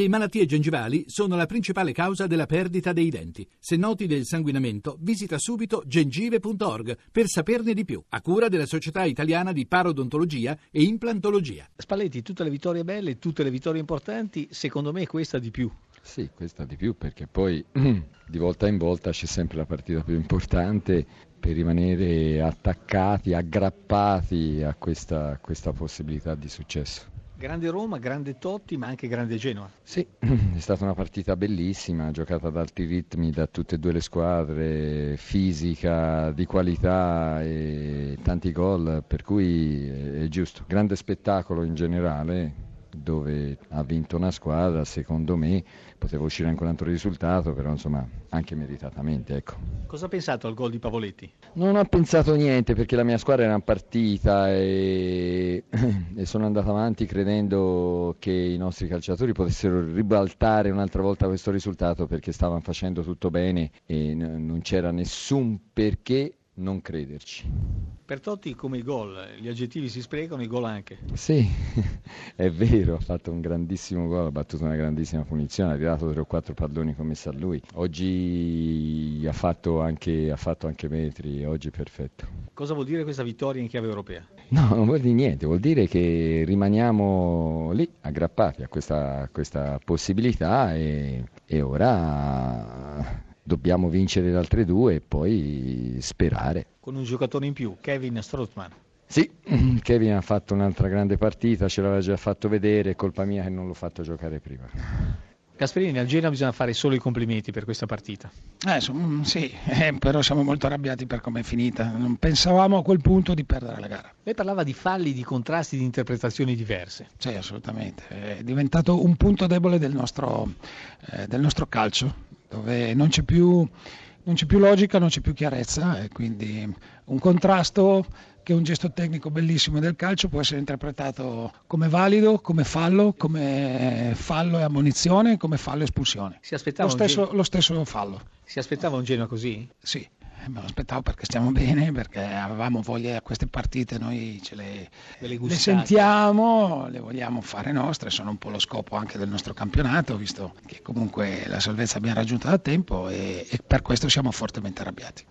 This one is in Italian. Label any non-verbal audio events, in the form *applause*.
Le malattie gengivali sono la principale causa della perdita dei denti. Se noti del sanguinamento, visita subito gengive.org per saperne di più, a cura della Società Italiana di Parodontologia e Implantologia. Spalletti, tutte le vittorie belle, tutte le vittorie importanti, secondo me questa di più. Sì, questa di più perché poi di volta in volta c'è sempre la partita più importante per rimanere attaccati, aggrappati a questa, a questa possibilità di successo. Grande Roma, grande Totti, ma anche grande Genoa. Sì, *clears throat* è stata una partita bellissima, giocata ad alti ritmi da tutte e due le squadre, fisica, di qualità e tanti gol, per cui è giusto. Grande spettacolo in generale, dove ha vinto una squadra, secondo me poteva uscire anche un altro risultato, però insomma anche meritatamente. Ecco. Cosa ha pensato al gol di Pavoletti? Non ho pensato niente perché la mia squadra era partita e, *clears throat* e sono andato avanti credendo che i nostri calciatori potessero ribaltare un'altra volta questo risultato perché stavano facendo tutto bene e n- non c'era nessun perché non crederci. Per Totti come i gol, gli aggettivi si sprecano, i gol anche. Sì, *laughs* è vero, ha fatto un grandissimo gol, ha battuto una grandissima punizione, ha tirato tre o quattro palloni commessi a lui. Oggi ha fatto anche, ha fatto anche metri, oggi è perfetto. Cosa vuol dire questa vittoria in chiave europea? No, non vuol dire niente, vuol dire che rimaniamo lì, aggrappati a questa, a questa possibilità e, e ora dobbiamo vincere le altre due e poi sperare. Con un giocatore in più, Kevin Strootman. Sì, *clears throat* Kevin ha fatto un'altra grande partita, ce l'aveva già fatto vedere, è colpa mia che non l'ho fatto giocare prima. Gasperini, al Genoa bisogna fare solo i complimenti per questa partita. Eh, so, sì, eh, però siamo molto arrabbiati per come è finita. Non pensavamo a quel punto di perdere la gara. Lei parlava di falli, di contrasti, di interpretazioni diverse. Sì, assolutamente. È diventato un punto debole del nostro, eh, del nostro calcio, dove non c'è più non c'è più logica, non c'è più chiarezza e quindi un contrasto che è un gesto tecnico bellissimo del calcio può essere interpretato come valido, come fallo, come fallo e ammonizione, come fallo e espulsione. Lo stesso, lo stesso fallo. Si aspettava un Genoa così? Sì, me lo aspettavo perché stiamo bene, perché avevamo voglia di queste partite, noi ce le, le, le, sentiamo, le vogliamo fare nostre, sono un po' lo scopo anche del nostro campionato, visto che comunque la salvezza abbiamo raggiunta da tempo e, e per questo siamo fortemente arrabbiati.